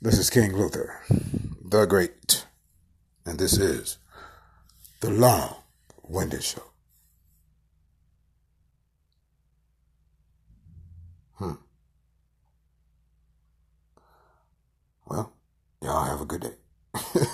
This is King Luther, the Great, and this is the Long Winded Show. Hmm. Well, y'all have a good day.